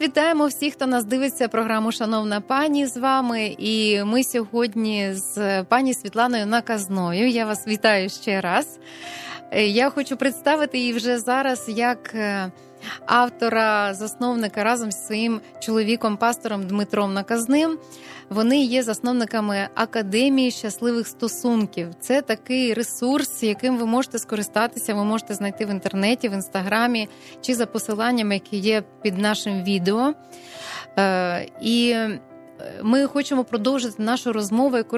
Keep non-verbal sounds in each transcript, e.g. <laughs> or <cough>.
Вітаємо всіх, хто нас дивиться програму Шановна пані з вами. І ми сьогодні з пані Світланою Наказною. Я вас вітаю ще раз. Е, я хочу представити її вже зараз як е, автора, засновника разом зі своїм чоловіком, пастором Дмитром Наказним. Вони є засновниками Академії щасливих стосунків. Це такий ресурс, яким ви можете скористатися. Ви можете знайти в інтернеті, в інстаграмі чи за посиланнями, які є під нашим відео. Е, і ми хочемо продовжити нашу розмову, яку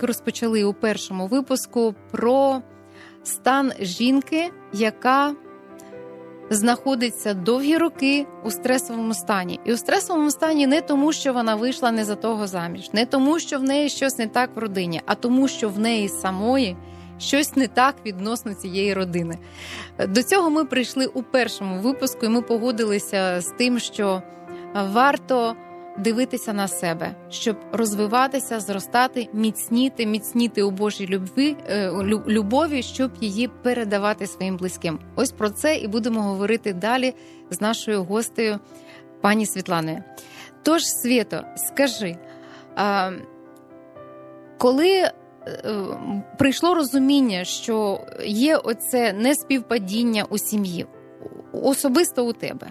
розпочали у першому випуску, про стан жінки, яка знаходиться довгі роки у стресовому стані. І у стресовому стані не тому, що вона вийшла не за того заміж, не тому, що в неї щось не так в родині, а тому, що в неї самої щось не так відносно цієї родини. До цього ми прийшли у першому випуску, і ми погодилися з тим, що варто дивитися на себе, щоб розвиватися, зростати, міцніти, міцніти у Божій любві, е, любові, щоб її передавати своїм близьким. Ось про це і будемо говорити далі з нашою гостею, пані Світланою. Тож, Свято, скажи, коли е, прийшло розуміння, що є оце неспівпадіння у сім'ї, особисто у тебе.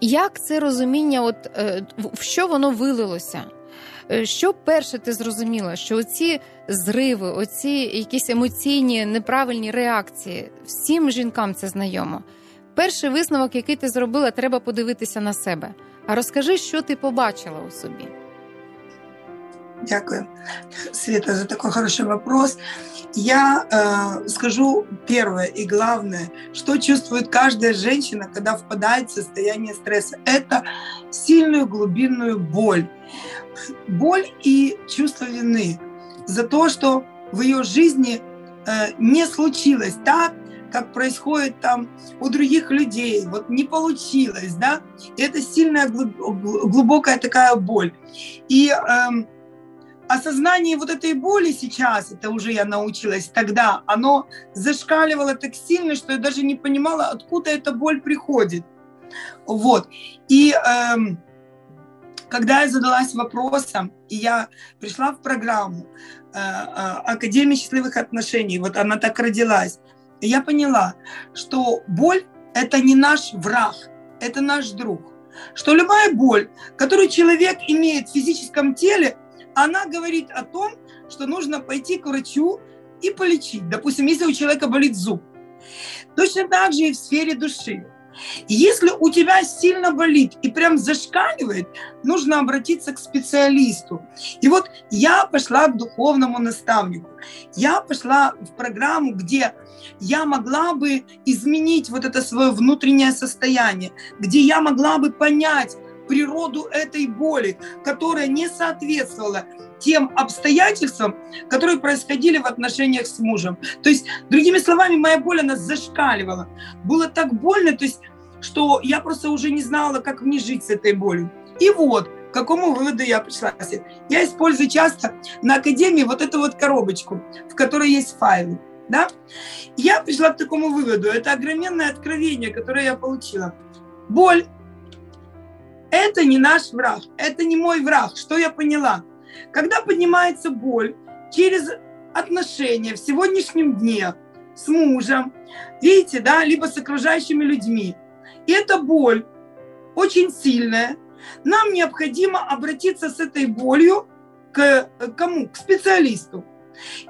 Як це розуміння, от е, в що воно вилилося? Е, що перше ти зрозуміла, що оці зриви, оці якісь емоційні неправильні реакції, всім жінкам це знайомо. Перший висновок, який ти зробила, треба подивитися на себе. А розкажи, що ти побачила у собі. Дякую, Света, за такой хороший вопрос. Я э, скажу первое и главное, что чувствует каждая женщина, когда впадает в состояние стресса. Это сильную глубинную боль. Боль и чувство вины за то, что в ее жизни э, не случилось так, как происходит там у других людей, вот не получилось, да, и это сильная глубокая такая боль. И э, осознание вот этой боли сейчас, это уже я научилась тогда, оно зашкаливало так сильно, что я даже не понимала, откуда эта боль приходит. Вот. И эм, когда я задалась вопросом, и я пришла в программу э, э, Академии счастливых отношений, вот она так родилась, я поняла, что боль – это не наш враг, это наш друг. Что любая боль, которую человек имеет в физическом теле, она говорит о том, что нужно пойти к врачу и полечить. Допустим, если у человека болит зуб. Точно так же и в сфере души. Если у тебя сильно болит и прям зашкаливает, нужно обратиться к специалисту. И вот я пошла к духовному наставнику. Я пошла в программу, где я могла бы изменить вот это свое внутреннее состояние, где я могла бы понять, природу этой боли, которая не соответствовала тем обстоятельствам, которые происходили в отношениях с мужем. То есть, другими словами, моя боль, она зашкаливала. Было так больно, то есть, что я просто уже не знала, как мне жить с этой болью. И вот, к какому выводу я пришла? Я использую часто на академии вот эту вот коробочку, в которой есть файлы. Да? Я пришла к такому выводу. Это огроменное откровение, которое я получила. Боль это не наш враг, это не мой враг. Что я поняла? Когда поднимается боль через отношения в сегодняшнем дне с мужем, видите, да, либо с окружающими людьми, и эта боль очень сильная, нам необходимо обратиться с этой болью к кому? К специалисту.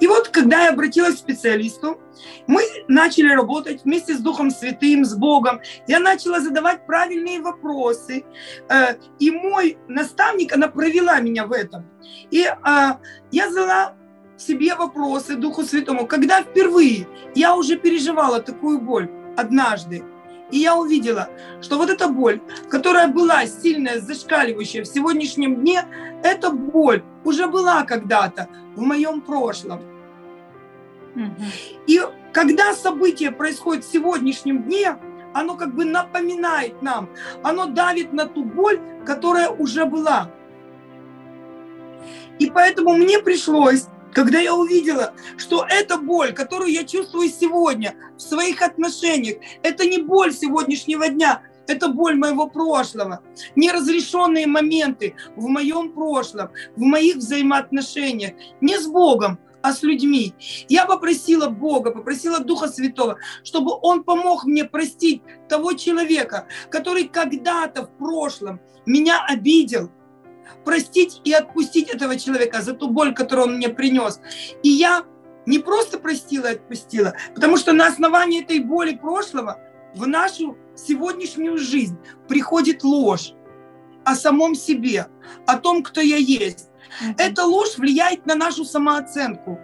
И вот, когда я обратилась к специалисту, мы начали работать вместе с Духом Святым, с Богом. Я начала задавать правильные вопросы. Э, и мой наставник, она провела меня в этом. И а, я задала себе вопросы Духу Святому. Когда впервые я уже переживала такую боль однажды, и я увидела, что вот эта боль, которая была сильная, зашкаливающая в сегодняшнем дне, эта боль уже была когда-то в моем прошлом. И когда событие происходит в сегодняшнем дне, оно как бы напоминает нам, оно давит на ту боль, которая уже была. И поэтому мне пришлось Когда я увидела, что эта боль, которую я чувствую сегодня в своих отношениях, это не боль сегодняшнего дня, это боль моего прошлого. Неразрешенные моменты в моем прошлом, в моих взаимоотношениях. Не с Богом, а с людьми. Я попросила Бога, попросила Духа Святого, чтобы Он помог мне простить того человека, который когда-то в прошлом меня обидел, простить и отпустить этого человека за ту боль, которую он мне принес. И я не просто простила и отпустила, потому что на основании этой боли прошлого в нашу сегодняшнюю жизнь приходит ложь о самом себе, о том, кто я есть. Mm-hmm. Эта ложь влияет на нашу самооценку.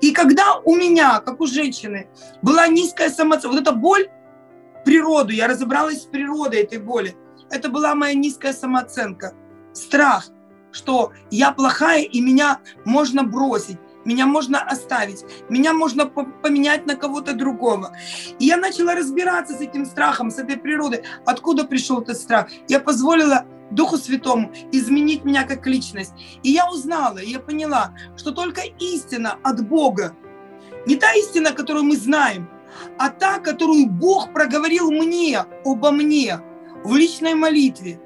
И когда у меня, как у женщины, была низкая самооценка, вот эта боль, природу, я разобралась с природой этой боли, это была моя низкая самооценка, страх, что я плохая и меня можно бросить, меня можно оставить, меня можно поменять на кого-то другого. И я начала разбираться с этим страхом, с этой природой, откуда пришел этот страх. Я позволила Духу Святому изменить меня как личность. И я узнала, я поняла, что только истина от Бога, не та истина, которую мы знаем, а та, которую Бог проговорил мне, обо мне, в личной молитве,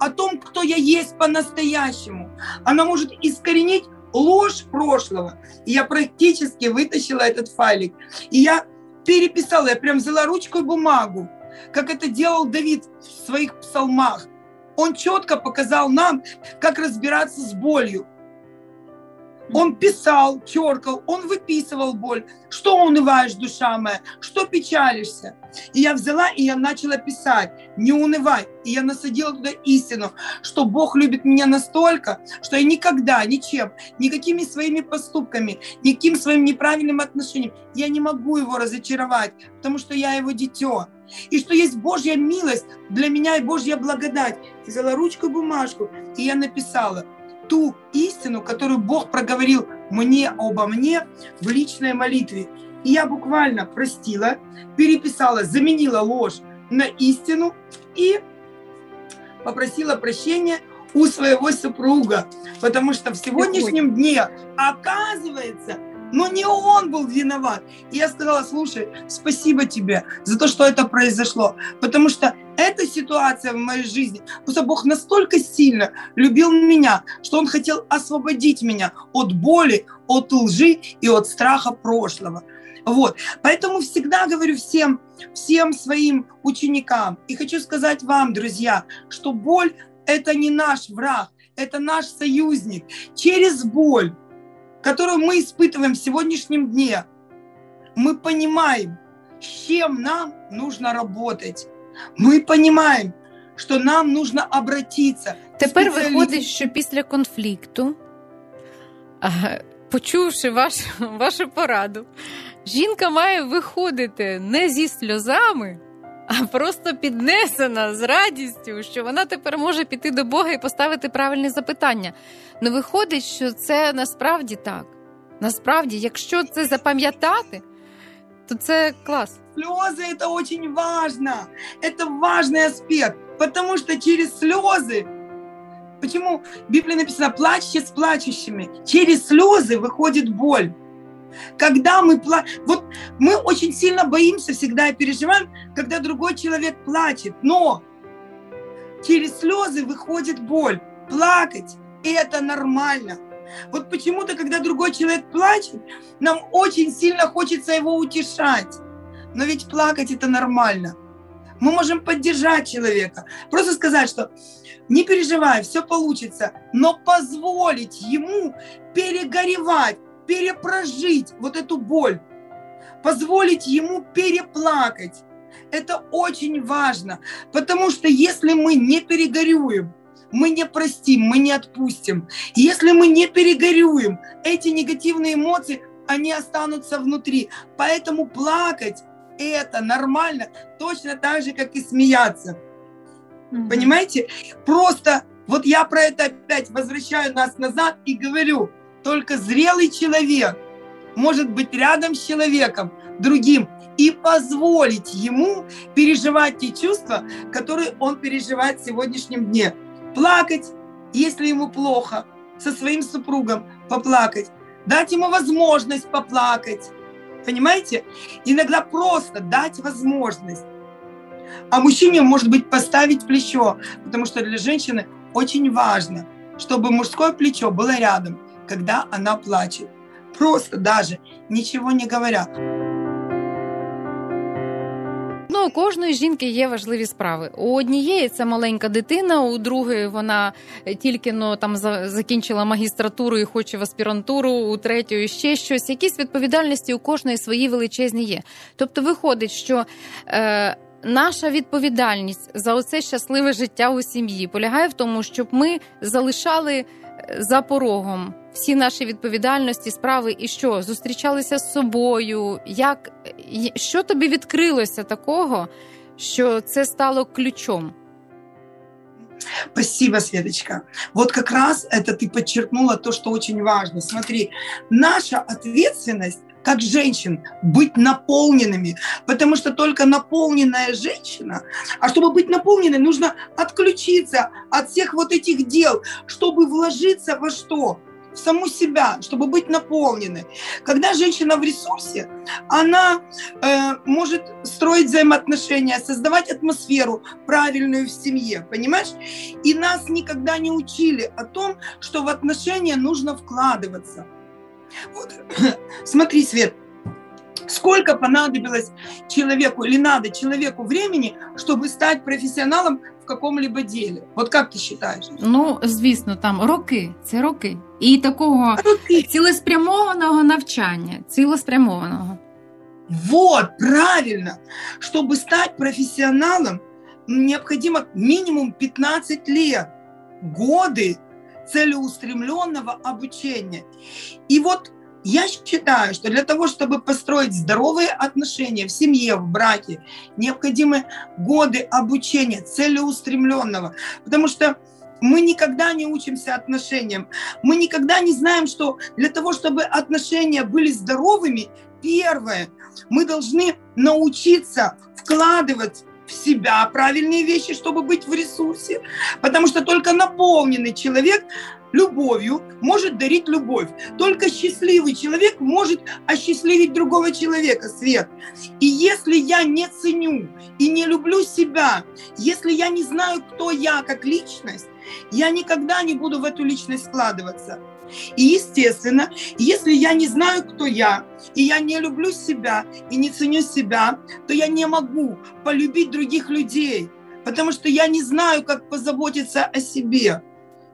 о том, кто я есть по-настоящему. Она может искоренить ложь прошлого. И я практически вытащила этот файлик. И я переписала, я прям взяла ручку и бумагу, как это делал Давид в своих псалмах. Он четко показал нам, как разбираться с болью. Он писал, черкал, он выписывал боль. Что унываешь, душа моя? Что печалишься? И я взяла, и я начала писать. Не унывай. И я насадила туда истину, что Бог любит меня настолько, что я никогда, ничем, никакими своими поступками, никаким своим неправильным отношением, я не могу его разочаровать, потому что я его дитё. И что есть Божья милость для меня и Божья благодать. Взяла ручку и бумажку, и я написала – ту истину, которую Бог проговорил мне обо мне в личной молитве. И я буквально простила, переписала, заменила ложь на истину и попросила прощения у своего супруга, потому что в сегодняшнем дне, оказывается, но не он был виноват. И я сказала, слушай, спасибо тебе за то, что это произошло, потому что эта ситуация в моей жизни, просто Бог настолько сильно любил меня, что Он хотел освободить меня от боли, от лжи и от страха прошлого. Вот. Поэтому всегда говорю всем, всем своим ученикам, и хочу сказать вам, друзья, что боль – это не наш враг, это наш союзник. Через боль которую мы испытываем в сегодняшнем дне, мы понимаем, с чем нам нужно работать. Ми понимаємо, що нам нужно обратитися. Тепер виходить, що після конфлікту, почувши ваш, <laughs> вашу пораду, жінка має виходити не зі сльозами, а просто піднесена з радістю, що вона тепер може піти до Бога і поставити правильне запитання. Ну виходить, що це насправді так. Насправді, якщо це запам'ятати, то це клас. Слезы это очень важно. Это важный аспект, потому что через слезы Почему в Библии написано «плачьте с плачущими»? Через слезы выходит боль. Когда мы плачем, вот мы очень сильно боимся всегда и переживаем, когда другой человек плачет, но через слезы выходит боль. Плакать – это нормально. Вот почему-то, когда другой человек плачет, нам очень сильно хочется его утешать. Но ведь плакать это нормально. Мы можем поддержать человека, просто сказать, что не переживай, все получится, но позволить ему перегоревать, перепрожить вот эту боль, позволить ему переплакать. Это очень важно, потому что если мы не перегорюем, мы не простим, мы не отпустим. Если мы не перегорюем, эти негативные эмоции, они останутся внутри. Поэтому плакать – это нормально, точно так же, как и смеяться. Mm-hmm. Понимаете? Просто вот я про это опять возвращаю нас назад и говорю, только зрелый человек может быть рядом с человеком другим и позволить ему переживать те чувства, которые он переживает в сегодняшнем дне плакать, если ему плохо, со своим супругом, поплакать, дать ему возможность поплакать. Понимаете? Иногда просто дать возможность. А мужчине, может быть, поставить плечо, потому что для женщины очень важно, чтобы мужское плечо было рядом, когда она плачет. Просто даже ничего не говоря. Ну, у кожної жінки є важливі справи. У однієї це маленька дитина, у другої вона тільки ну, там закінчила магістратуру і хоче в аспірантуру, у третьої ще щось. Якісь відповідальності у кожної свої величезні є. Тобто, виходить, що. Е, Наша відповідальність за оце щасливе життя у сім'ї полягає в тому, щоб ми залишали е, за порогом всі наші відповідальності, справи і що зустрічалися з собою. Як що тобі відкрилося такого, що це стало ключом? Спасибо, Светочка. Вот как раз это ты подчеркнула то, что очень важно. Смотри, наша ответственность как женщин, быть наполненными, потому что только наполненная женщина, а чтобы быть наполненной, нужно отключиться от всех вот этих дел, чтобы вложиться во что? В саму себя, чтобы быть наполненной. Когда женщина в ресурсе, она э, может строить взаимоотношения, создавать атмосферу правильную в семье, понимаешь? И нас никогда не учили о том, что в отношения нужно вкладываться. Вот. <clears throat> Смотри, Свет, сколько понадобилось человеку или надо человеку времени, чтобы стать профессионалом в какому-либо ділі. От як ти вважаєш? Ну, звісно, там роки, це роки. І такого роки. цілеспрямованого навчання, цілеспрямованого. Вот, правильно. Чтобы стать профессионалом, необходимо минимум 15 лет, годы целеустремленного обучения. И вот я считаю, что для того, чтобы построить здоровые отношения в семье, в браке, необходимы годы обучения целеустремленного. Потому что мы никогда не учимся отношениям. Мы никогда не знаем, что для того, чтобы отношения были здоровыми, первое, мы должны научиться вкладывать в себя правильные вещи, чтобы быть в ресурсе. Потому что только наполненный человек любовью может дарить любовь. Только счастливый человек может осчастливить другого человека, Свет. И если я не ценю и не люблю себя, если я не знаю, кто я как личность, я никогда не буду в эту личность складываться. И, естественно, если я не знаю, кто я, и я не люблю себя, и не ценю себя, то я не могу полюбить других людей, потому что я не знаю, как позаботиться о себе.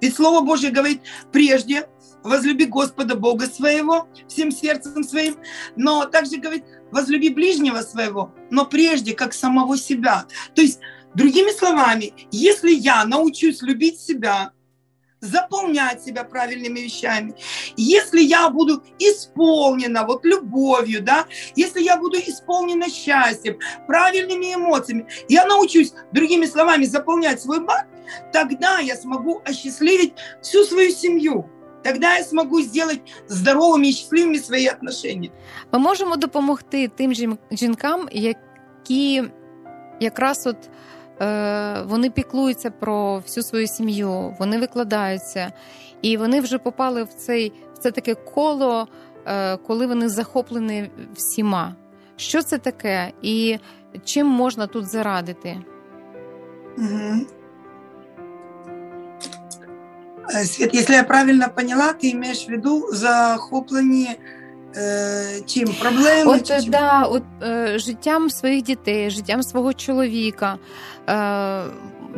Ведь Слово Божье говорит, прежде возлюби Господа Бога своего всем сердцем своим, но также говорит, возлюби ближнего своего, но прежде как самого себя. То есть, другими словами, если я научусь любить себя, заполнять себя правильными вещами. Если я буду исполнена вот любовью, да, если я буду исполнена счастьем, правильными эмоциями, я научусь, другими словами, заполнять свой бак, тогда я смогу осчастливить всю свою семью. Тогда я смогу сделать здоровими і щасливими свої отношения. Ми можемо допомогти тим жінкам, які якраз от е, вони піклуються про всю свою сім'ю, вони викладаються, і вони вже попали в цей в це таке коло, е, коли вони захоплені всіма. Що це таке, і чим можна тут зарадити? Угу. Свет, если я правильно поняла, ты имеешь в виду захоплені е, чим проблеми? От, чи да, от е, життям своїх дітей, життям свого чоловіка. Е,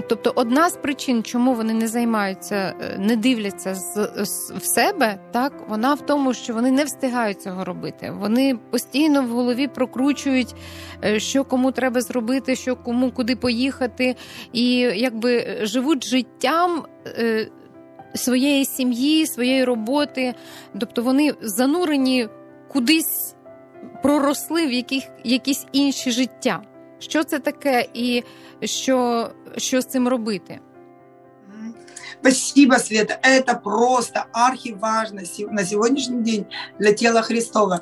Тобто, одна з причин, чому вони не займаються, е, не дивляться з, з в себе, так вона в тому, що вони не встигають цього робити. Вони постійно в голові прокручують, е, що кому треба зробити, що кому куди поїхати, і якби живуть життям. Е, своєї сім'ї, своєї роботи, тобто вони занурені кудись проросли в яких, якісь інші життя. Що це таке, і що, що з цим робити? Спасибо, Света. Это просто архиважно на сегодняшний день для тела Христова.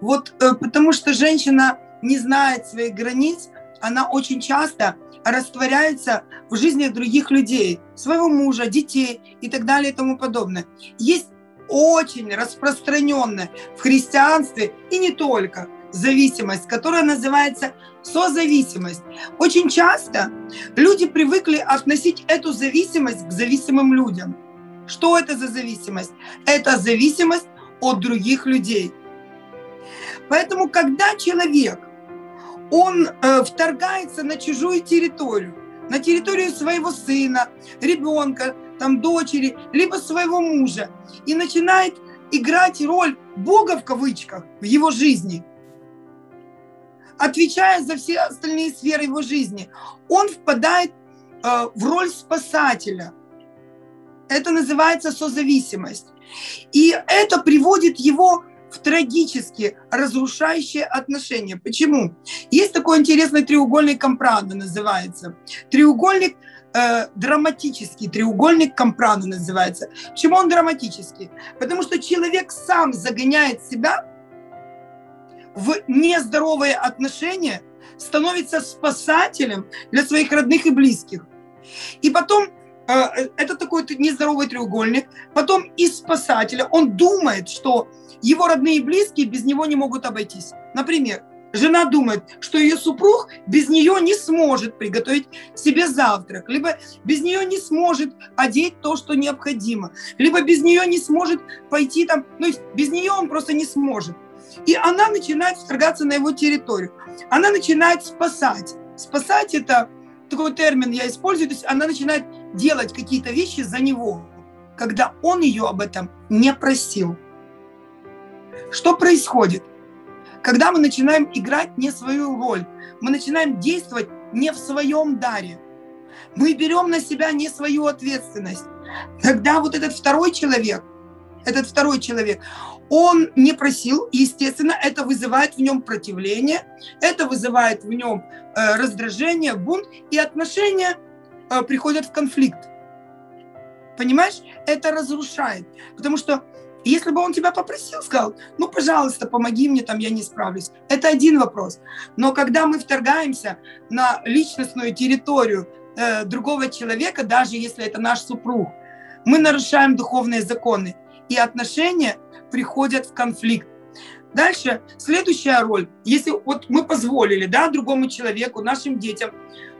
Вот э, потому что женщина не знает своих границ, она очень часто растворяется в жизни других людей, своего мужа, детей и так далее и тому подобное. Есть очень распространенная в христианстве и не только зависимость, которая называется созависимость. Очень часто люди привыкли относить эту зависимость к зависимым людям. Что это за зависимость? Это зависимость от других людей. Поэтому, когда человек, он э, вторгается на чужую территорию, на территорию своего сына, ребенка, там, дочери, либо своего мужа, и начинает играть роль Бога в кавычках в его жизни, отвечая за все остальные сферы его жизни, он впадает э, в роль спасателя. Это называется созависимость. И это приводит его в трагически разрушающие отношения. Почему? Есть такой интересный треугольник Компрана называется. Треугольник э, драматический, треугольник Компрана называется. Почему он драматический? Потому что человек сам загоняет себя в нездоровые отношения, становится спасателем для своих родных и близких. И потом э, это такой нездоровый треугольник. Потом из спасателя он думает, что его родные и близкие без него не могут обойтись. Например, жена думает, что ее супруг без нее не сможет приготовить себе завтрак, либо без нее не сможет одеть то, что необходимо, либо без нее не сможет пойти там, ну, без нее он просто не сможет. И она начинает вторгаться на его территорию. Она начинает спасать. Спасать это такой термин я использую, то есть она начинает делать какие-то вещи за него, когда он ее об этом не просил. Что происходит? Когда мы начинаем играть не свою роль, мы начинаем действовать не в своем даре, мы берем на себя не свою ответственность, тогда вот этот второй человек, этот второй человек, он не просил, естественно, это вызывает в нем противление, это вызывает в нем э, раздражение, бунт, и отношения э, приходят в конфликт. Понимаешь? Это разрушает. Потому что если бы он тебя попросил, сказал, ну, пожалуйста, помоги мне, там, я не справлюсь. Это один вопрос. Но когда мы вторгаемся на личностную территорию э, другого человека, даже если это наш супруг, мы нарушаем духовные законы. И отношения приходят в конфликт. Дальше, следующая роль. Если вот мы позволили да, другому человеку, нашим детям,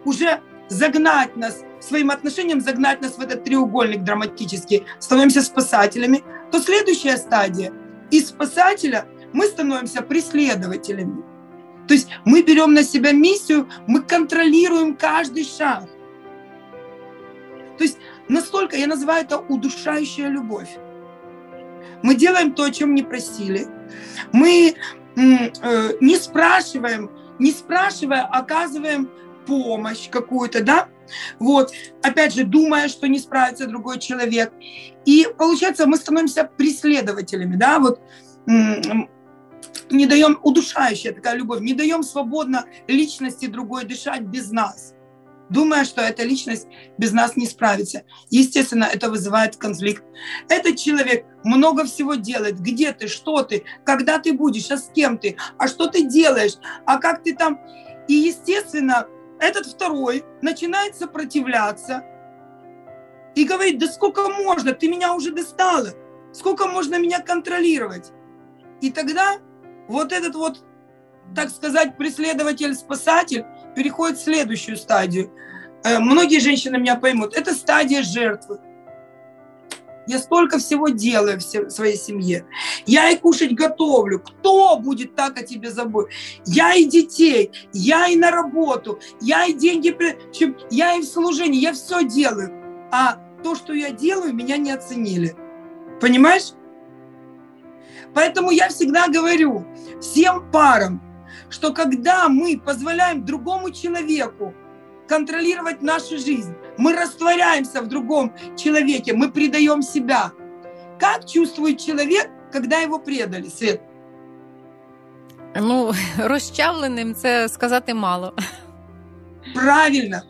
уже загнать нас, своим отношением загнать нас в этот треугольник драматический, становимся спасателями, то следующая стадия. Из спасателя мы становимся преследователями. То есть мы берем на себя миссию, мы контролируем каждый шаг. То есть настолько, я называю это удушающая любовь. Мы делаем то, о чем не просили. Мы э, не спрашиваем, не спрашивая, оказываем помощь какую-то, да? Вот, опять же, думая, что не справится другой человек. И получается, мы становимся преследователями, да, вот не даем, удушающая такая любовь, не даем свободно личности другой дышать без нас думая, что эта личность без нас не справится. Естественно, это вызывает конфликт. Этот человек много всего делает. Где ты, что ты, когда ты будешь, а с кем ты, а что ты делаешь, а как ты там. И, естественно, этот второй начинает сопротивляться и говорит, да сколько можно, ты меня уже достала, сколько можно меня контролировать. И тогда вот этот вот, так сказать, преследователь-спасатель переходит в следующую стадию. Э, многие женщины меня поймут. Это стадия жертвы. Я столько всего делаю в своей семье. Я и кушать готовлю. Кто будет так о тебе заботиться? Я и детей, я и на работу, я и деньги, я и в служении, я все делаю. А то, что я делаю, меня не оценили. Понимаешь? Поэтому я всегда говорю всем парам, что когда мы позволяем другому человеку контролировать нашу жизнь, мы растворяемся в другом человеке, мы предаем себя. Как чувствует человек, когда его предали, Свет? Ну, <laughs> розчавленим це сказати мало. Правильно.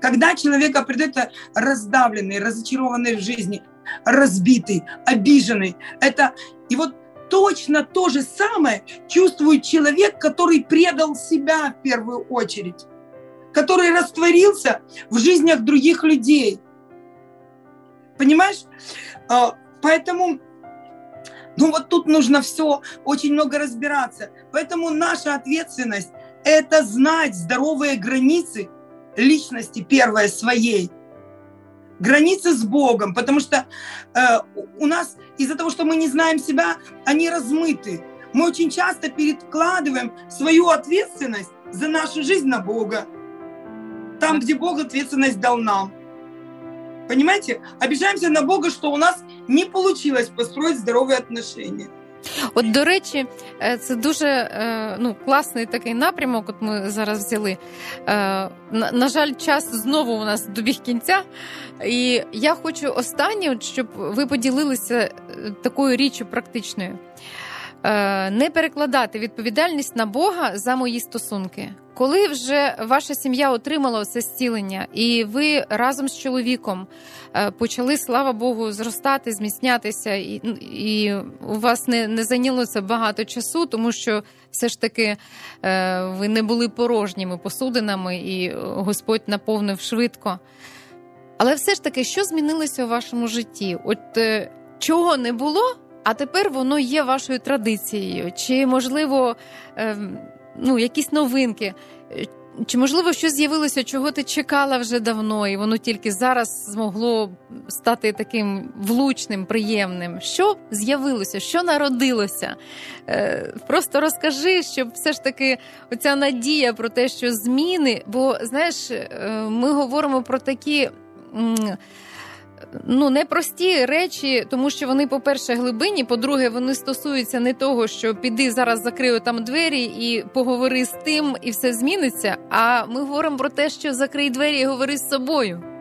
Когда человека предают раздавленный, разочарованный в жизни, разбитый, обиженный, это и вот точно то же самое чувствует человек, который предал себя в первую очередь, который растворился в жизнях других людей. Понимаешь? А, поэтому Ну вот тут нужно все, очень много разбираться. Поэтому наша ответственность – это знать здоровые границы личности первой своей, границы с Богом, потому что э, у нас из-за того, что мы не знаем себя, они размыты. Мы очень часто перекладываем свою ответственность за нашу жизнь на Бога, там, где Бог ответственность дал нам. Понимаете? Обижаемся на Бога, что у нас не получилось построить здоровые отношения. От, до речі, е, це дуже е, ну, класний такий напрямок. От ми зараз взяли. Е, на, на жаль, час знову у нас добіг кінця. І я хочу останнє, щоб ви поділилися такою річчю практичною. Не перекладати відповідальність на Бога за мої стосунки. Коли вже ваша сім'я отримала це зцілення, і ви разом з чоловіком е, почали, слава Богу, зростати, зміцнятися, і і у вас не не зайняло це багато часу, тому що все ж таки е, ви не були порожніми посудинами, і Господь наповнив швидко. Але все ж таки, що змінилося у вашому житті? От е, чого не було, а тепер воно є вашою традицією? Чи можливо? Ем, ну, якісь новинки. Чи можливо щось з'явилося, чого ти чекала вже давно, і воно тільки зараз змогло стати таким влучним, приємним? Що з'явилося, що народилося? Е, просто розкажи, щоб все ж таки оця надія про те, що зміни, бо знаєш, е, ми говоримо про такі ну непрості речі, тому що вони, по-перше, глибинні. По-друге, вони стосуються не того, що піди зараз закрию там двері і поговори з тим, і все зміниться. А ми говоримо про те, що закрий двері і говори з собою.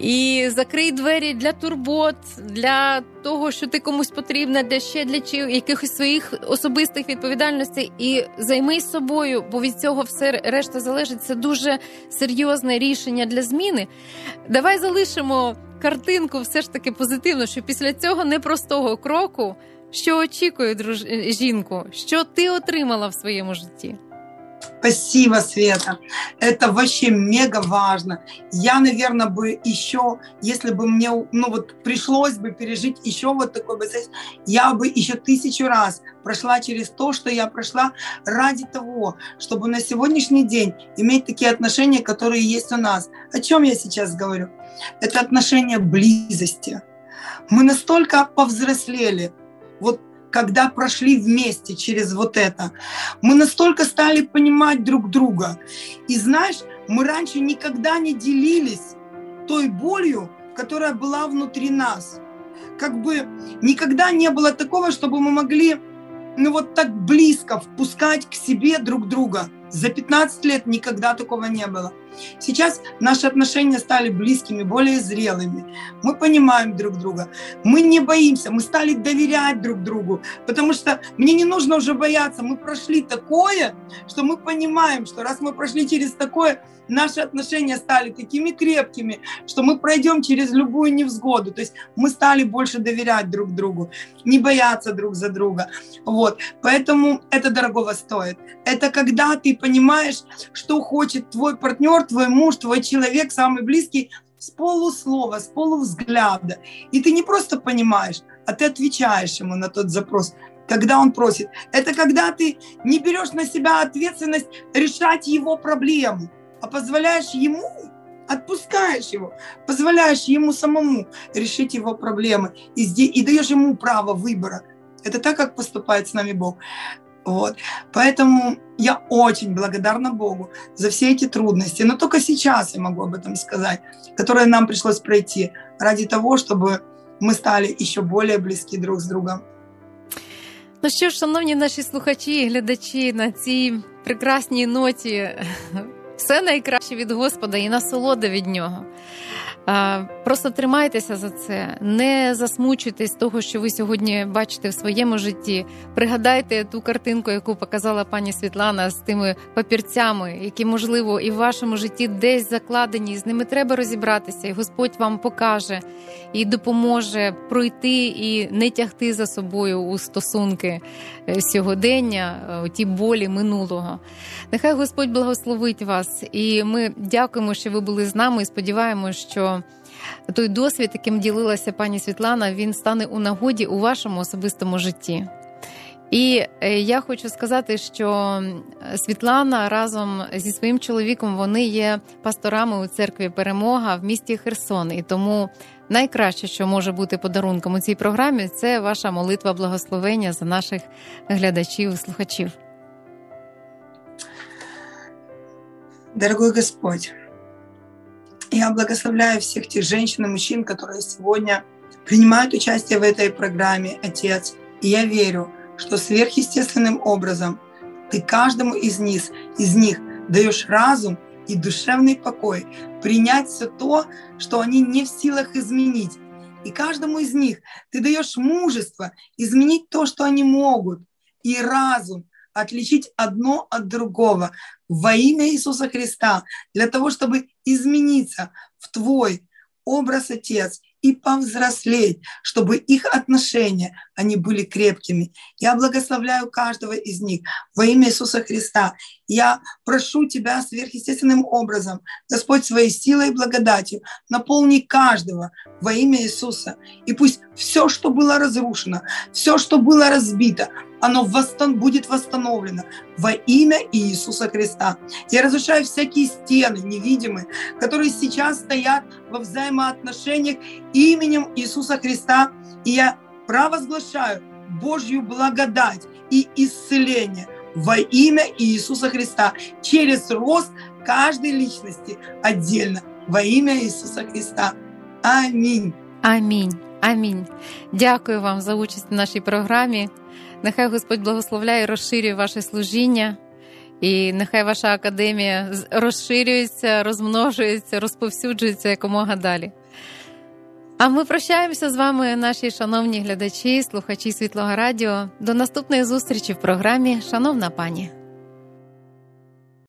І закрий двері для турбот, для того, що ти комусь потрібна, для ще для чи якихось своїх особистих відповідальностей, і займись собою, бо від цього все решта залежить. Це дуже серйозне рішення для зміни. Давай залишимо картинку, все ж таки позитивно, що після цього непростого кроку, що очікує друж... жінку, що ти отримала в своєму житті. Спасибо, Света. Это вообще мега важно. Я, наверное, бы еще, если бы мне, ну вот пришлось бы пережить еще вот такой процесс, я бы еще тысячу раз прошла через то, что я прошла ради того, чтобы на сегодняшний день иметь такие отношения, которые есть у нас. О чем я сейчас говорю? Это отношения близости. Мы настолько повзрослели. Вот когда прошли вместе через вот это, мы настолько стали понимать друг друга. И знаешь, мы раньше никогда не делились той болью, которая была внутри нас. Как бы никогда не было такого, чтобы мы могли ну вот так близко впускать к себе друг друга. За 15 лет никогда такого не было. Сейчас наши отношения стали близкими, более зрелыми. Мы понимаем друг друга. Мы не боимся, мы стали доверять друг другу. Потому что мне не нужно уже бояться. Мы прошли такое, что мы понимаем, что раз мы прошли через такое, наши отношения стали такими крепкими, что мы пройдем через любую невзгоду. То есть мы стали больше доверять друг другу, не бояться друг за друга. Вот. Поэтому это дорогого стоит. Это когда ты понимаешь, что хочет твой партнер, твой муж, твой человек, самый близкий, с полуслова, с полувзгляда. И ты не просто понимаешь, а ты отвечаешь ему на тот запрос, когда он просит. Это когда ты не берешь на себя ответственность решать его проблему, а позволяешь ему, отпускаешь его, позволяешь ему самому решить его проблемы и, и даешь ему право выбора. Это так, как поступает с нами Бог. Вот. Поэтому я очень благодарна Богу за все эти трудности. Но только сейчас я могу об этом сказать, которые нам пришлось пройти ради того, чтобы ми стали ще більш близькі друг з другом. Ну що ж, шановні наші слухачі і глядачі, на цій прекрасній ноті <laughs> все найкраще від Господа і насолода від нього. Просто тримайтеся за це, не засмучуйтесь того, що ви сьогодні бачите в своєму житті. Пригадайте ту картинку, яку показала пані Світлана з тими папірцями, які можливо і в вашому житті десь закладені. З ними треба розібратися, і Господь вам покаже і допоможе пройти і не тягти за собою у стосунки е, сьогодення, е, ті болі минулого. Нехай Господь благословить вас, і ми дякуємо, що ви були з нами. і Сподіваємося, що той досвід, яким ділилася пані Світлана, він стане у нагоді у вашому особистому житті. І е, я хочу сказати, що Світлана разом зі своїм чоловіком вони є пасторами у церкві Перемога в місті Херсон. І тому найкраще, що може бути подарунком у цій програмі, це ваша молитва благословення за наших глядачів і слухачів. Дорогой Господь, я благословляю всех тех женщин и мужчин, которые сегодня принимают участие в этой программе, Отец. И я верю, что сверхъестественным образом ты каждому из них, из них даешь разум и душевный покой, принять все то, что они не в силах изменить. И каждому из них ты даешь мужество изменить то, что они могут, и разум отличить одно от другого во имя Иисуса Христа, для того, чтобы измениться в Твой образ Отец и повзрослеть, чтобы их отношения, они были крепкими. Я благословляю каждого из них во имя Иисуса Христа. Я прошу Тебя сверхъестественным образом, Господь, своей силой и благодатью, наполни каждого во имя Иисуса. И пусть все, что было разрушено, все, что было разбито, оно восстан- будет восстановлено во имя Иисуса Христа. Я разрушаю всякие стены невидимые, которые сейчас стоят во взаимоотношениях именем Иисуса Христа. И я провозглашаю Божью благодать и исцеление во имя Иисуса Христа через рост каждой личности отдельно во имя Иисуса Христа. Аминь. Амінь. Амінь. Дякую вам за участь в нашій програмі. Нехай Господь благословляє і розширює ваше служіння, і нехай ваша академія розширюється, розмножується, розповсюджується якомога далі. А ми прощаємося з вами, наші шановні глядачі, слухачі Світлого Радіо. До наступної зустрічі в програмі Шановна пані.